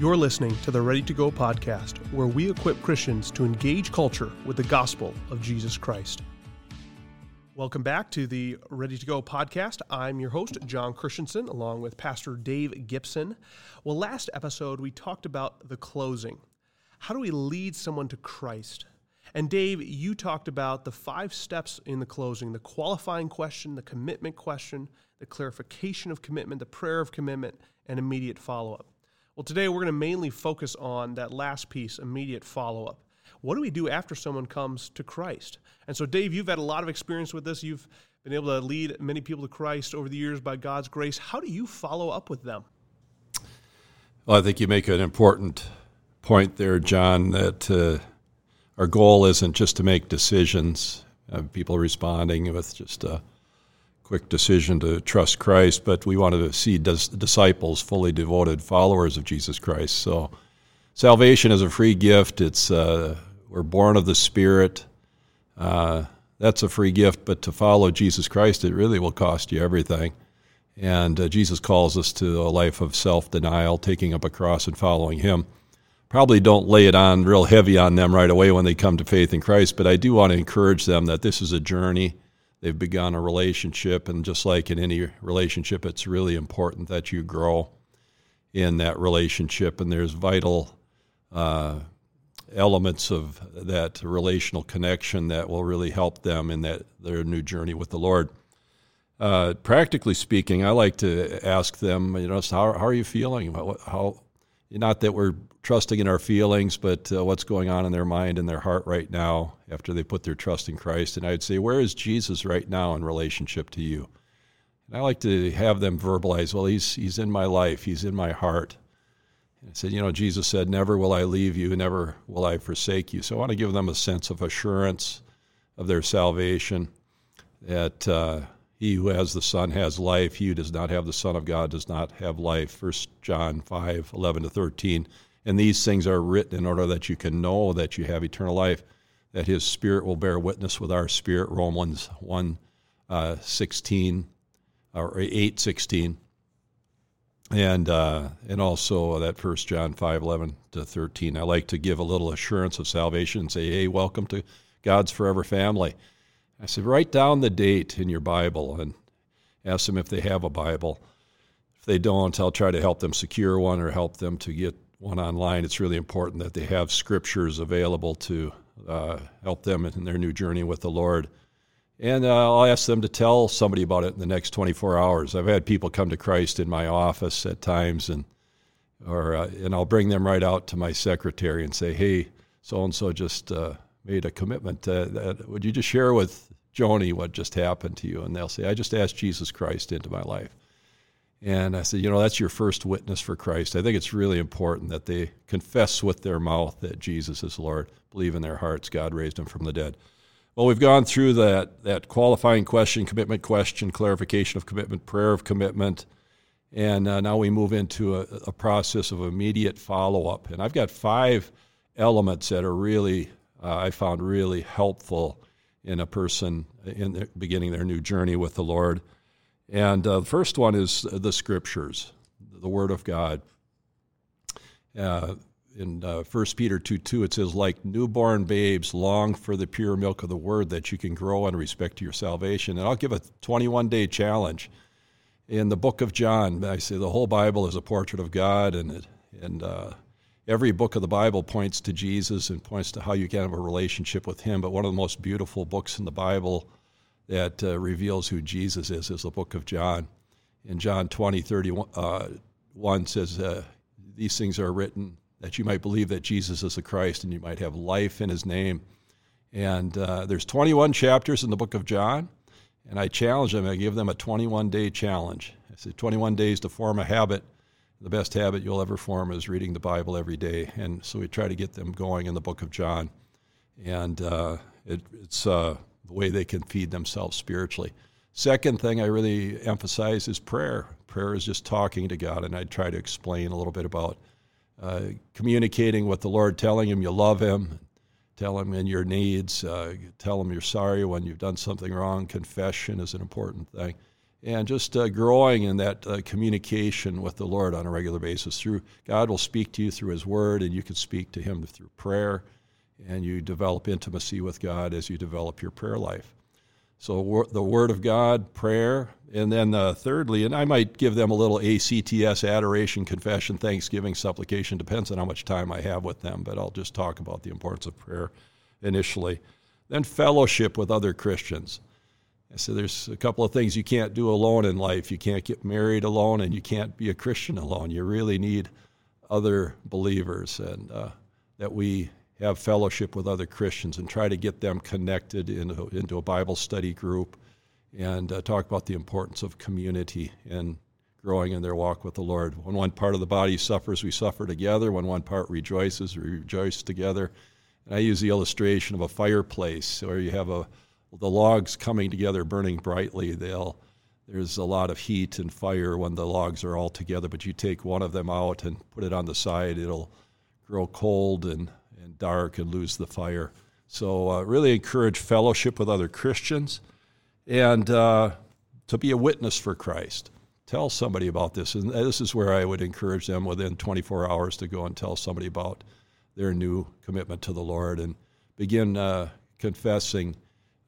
You're listening to the Ready to Go podcast, where we equip Christians to engage culture with the gospel of Jesus Christ. Welcome back to the Ready to Go podcast. I'm your host, John Christensen, along with Pastor Dave Gibson. Well, last episode, we talked about the closing. How do we lead someone to Christ? And Dave, you talked about the five steps in the closing the qualifying question, the commitment question, the clarification of commitment, the prayer of commitment, and immediate follow up. Well, today we're going to mainly focus on that last piece, immediate follow up. What do we do after someone comes to Christ? And so, Dave, you've had a lot of experience with this. You've been able to lead many people to Christ over the years by God's grace. How do you follow up with them? Well, I think you make an important point there, John, that uh, our goal isn't just to make decisions, uh, people responding with just a quick decision to trust Christ, but we wanted to see dis- disciples, fully devoted followers of Jesus Christ. So, salvation is a free gift. It's uh, we're born of the Spirit. Uh, that's a free gift, but to follow Jesus Christ, it really will cost you everything. And uh, Jesus calls us to a life of self denial, taking up a cross and following Him. Probably don't lay it on real heavy on them right away when they come to faith in Christ, but I do want to encourage them that this is a journey. They've begun a relationship, and just like in any relationship, it's really important that you grow in that relationship. And there's vital uh, elements of that relational connection that will really help them in that their new journey with the Lord. Uh, practically speaking, I like to ask them, you know, how, how are you feeling? How, not that we're trusting in our feelings, but uh, what's going on in their mind and their heart right now after they put their trust in Christ. And I'd say, where is Jesus right now in relationship to you? And I like to have them verbalize, well, he's, he's in my life, he's in my heart. And I said, you know, Jesus said, Never will I leave you, never will I forsake you. So I want to give them a sense of assurance of their salvation, that uh, he who has the Son has life. He who does not have the Son of God does not have life. First John 5 11 to 13. And these things are written in order that you can know that you have eternal life, that his Spirit will bear witness with our spirit. Romans 1 uh, 16 or 8 16 and uh, and also that First John five eleven to thirteen. I like to give a little assurance of salvation and say, "Hey, welcome to God's forever family." I said, write down the date in your Bible and ask them if they have a Bible. If they don't, I'll try to help them secure one or help them to get one online. It's really important that they have scriptures available to uh, help them in their new journey with the Lord. And uh, I'll ask them to tell somebody about it in the next 24 hours. I've had people come to Christ in my office at times, and or uh, and I'll bring them right out to my secretary and say, "Hey, so and so just uh, made a commitment. that, would you just share with Joni what just happened to you?" And they'll say, "I just asked Jesus Christ into my life." And I said, "You know, that's your first witness for Christ. I think it's really important that they confess with their mouth that Jesus is Lord, believe in their hearts God raised him from the dead." Well, we've gone through that, that qualifying question, commitment question, clarification of commitment, prayer of commitment, and uh, now we move into a, a process of immediate follow up. And I've got five elements that are really, uh, I found really helpful in a person in the beginning their new journey with the Lord. And uh, the first one is the scriptures, the Word of God. Uh, in uh, 1 Peter 2 2, it says, like newborn babes, long for the pure milk of the word that you can grow in respect to your salvation. And I'll give a 21 day challenge. In the book of John, I say the whole Bible is a portrait of God, and, it, and uh, every book of the Bible points to Jesus and points to how you can have a relationship with Him. But one of the most beautiful books in the Bible that uh, reveals who Jesus is is the book of John. In John 20, 31 uh, says, uh, These things are written that you might believe that Jesus is the Christ and you might have life in his name. And uh, there's 21 chapters in the book of John, and I challenge them, I give them a 21 day challenge. I say 21 days to form a habit. The best habit you'll ever form is reading the Bible every day. And so we try to get them going in the book of John. And uh, it, it's uh, the way they can feed themselves spiritually. Second thing I really emphasize is prayer. Prayer is just talking to God, and I try to explain a little bit about uh, communicating with the Lord, telling Him you love Him, tell Him in your needs, uh, tell Him you're sorry when you've done something wrong. Confession is an important thing. And just uh, growing in that uh, communication with the Lord on a regular basis. Through God will speak to you through His Word, and you can speak to Him through prayer, and you develop intimacy with God as you develop your prayer life. So the Word of God, prayer, and then uh, thirdly, and I might give them a little ACTS, adoration, confession, thanksgiving, supplication. Depends on how much time I have with them, but I'll just talk about the importance of prayer initially. Then fellowship with other Christians. I said there's a couple of things you can't do alone in life. You can't get married alone, and you can't be a Christian alone. You really need other believers, and uh, that we have fellowship with other Christians and try to get them connected into, into a Bible study group and uh, talk about the importance of community and growing in their walk with the Lord. When one part of the body suffers, we suffer together. When one part rejoices, we rejoice together. And I use the illustration of a fireplace where you have a, the logs coming together, burning brightly. They'll, there's a lot of heat and fire when the logs are all together, but you take one of them out and put it on the side, it'll grow cold and and dark and lose the fire. So, uh, really encourage fellowship with other Christians and uh, to be a witness for Christ. Tell somebody about this. And this is where I would encourage them within 24 hours to go and tell somebody about their new commitment to the Lord and begin uh, confessing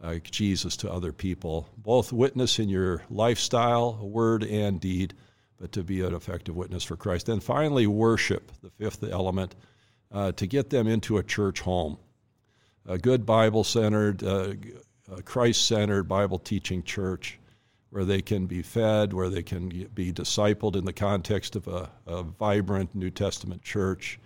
uh, Jesus to other people. Both witness in your lifestyle, word, and deed, but to be an effective witness for Christ. And finally, worship, the fifth element uh, to get them into a church home, a good Bible centered, uh, Christ centered Bible teaching church where they can be fed, where they can be discipled in the context of a, a vibrant New Testament church.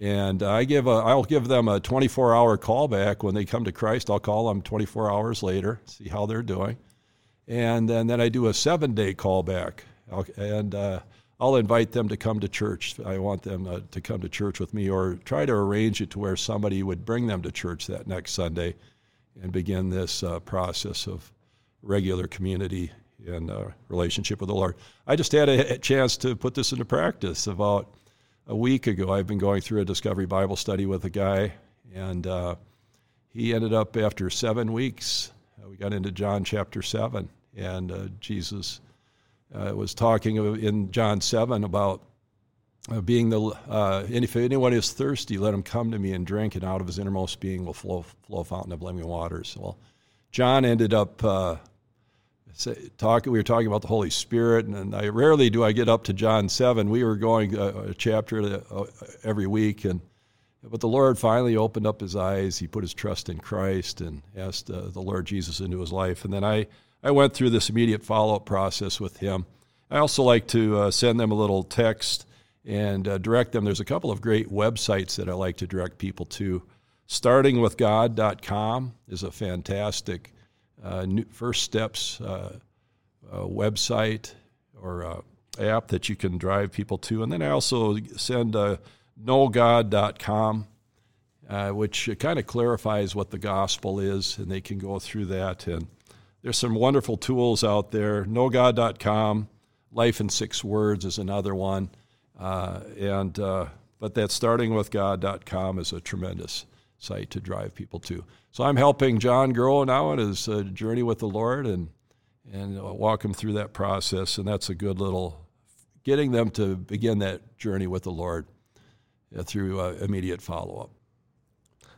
And I give a, I'll give them a 24 hour callback when they come to Christ. I'll call them 24 hours later, see how they're doing. And then, then I do a seven day callback. And uh, I'll invite them to come to church. I want them uh, to come to church with me, or try to arrange it to where somebody would bring them to church that next Sunday and begin this uh, process of regular community and uh, relationship with the Lord. I just had a, chance to put this into practice about a week ago. I've been going through a Discovery Bible study with a guy, and uh, he ended up after seven weeks. Uh, we got into John chapter 7, and uh, Jesus uh, was talking in John 7 about uh, being the, uh, if anyone is thirsty, let him come to me and drink, and out of his innermost being will flow, flow a fountain of living waters. Well, John ended up uh, talking, we were talking about the Holy Spirit, and, and, I rarely do I get up to John 7. We were going a, a chapter uh, every week, and but the Lord finally opened up his eyes. He put his trust in Christ and asked uh, the Lord Jesus into his life. And then I I went through this immediate follow up process with him. I also like to uh, send them a little text and uh, direct them. There's a couple of great websites that I like to direct people to. Startingwithgod.com is a fantastic uh, first steps uh, uh, website or uh, app that you can drive people to. And then I also send uh, knowgod.com, which kind of clarifies what the gospel is, and they can go through that and there's some wonderful tools out there. KnowGod.com, Life in Six Words is another one. And but that startingwithgod.com is a tremendous site to drive people to. So I'm helping John grow now in his uh, journey with the Lord and and walk him through that process. And that's a good little getting them to begin that journey with the Lord uh, through uh, immediate follow up.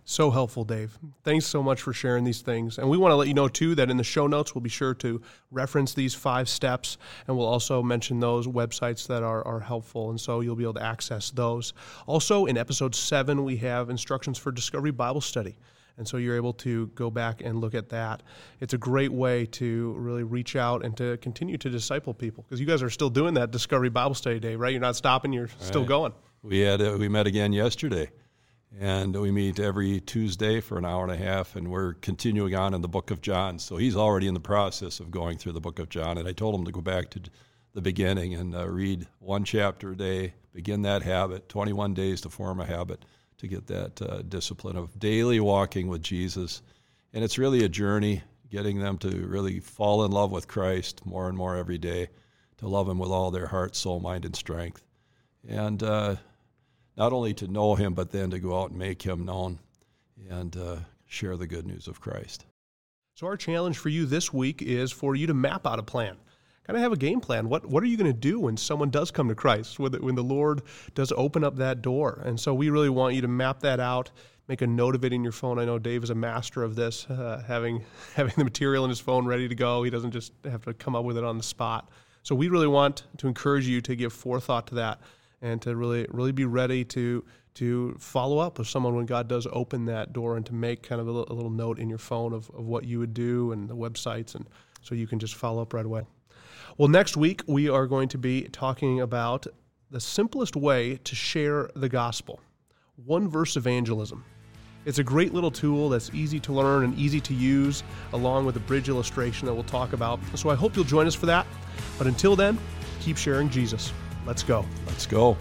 So helpful, Dave. Thanks so much for sharing these things. And we want to let you know, too, that in the show notes, we'll be sure to reference these five steps. And we'll also mention those websites that are, are helpful. And so you'll be able to access those. Also, in episode seven, we have instructions for Discovery Bible Study. And so you're able to go back and look at that. It's a great way to really reach out and to continue to disciple people because you guys are still doing that Discovery Bible Study Day, right? You're not stopping, you're right. still going. We had uh, we met again yesterday and we meet every Tuesday for an hour and a half, and we're continuing on in the book of John. So he's already in the process of going through the book of John, and I told him to go back to the beginning and uh, read one chapter a day, begin that habit, 21 days to form a habit to get that uh, discipline of daily walking with Jesus. And it's really a journey, getting them to really fall in love with Christ more and more every day, to love Him with all their heart, soul, mind, and strength. And uh, not only to know him, but then to go out and make him known and uh, share the good news of Christ. So, our challenge for you this week is for you to map out a plan. kind of have a game plan. What what are you going to do when someone does come to Christ? When the, when the Lord does open up that door? And so we really want you to map that out. Make a note of it in your phone. I know Dave is a master of this, uh, having having the material in his phone ready to go. He doesn't just have to come up with it on the spot. So we really want to encourage you to give forethought to that and to really really be ready to to follow up with someone when God does open that door and to make kind of a little, note in your phone of, of what you would do and the websites and so you can just follow up right away. Well, next week we are going to be talking about the simplest way to share the gospel one verse evangelism. It's a great little tool that's easy to learn and easy to use, along with a bridge illustration that we'll talk about. So I hope you'll join us for that. But until then, keep sharing Jesus. Let's go. Let's go.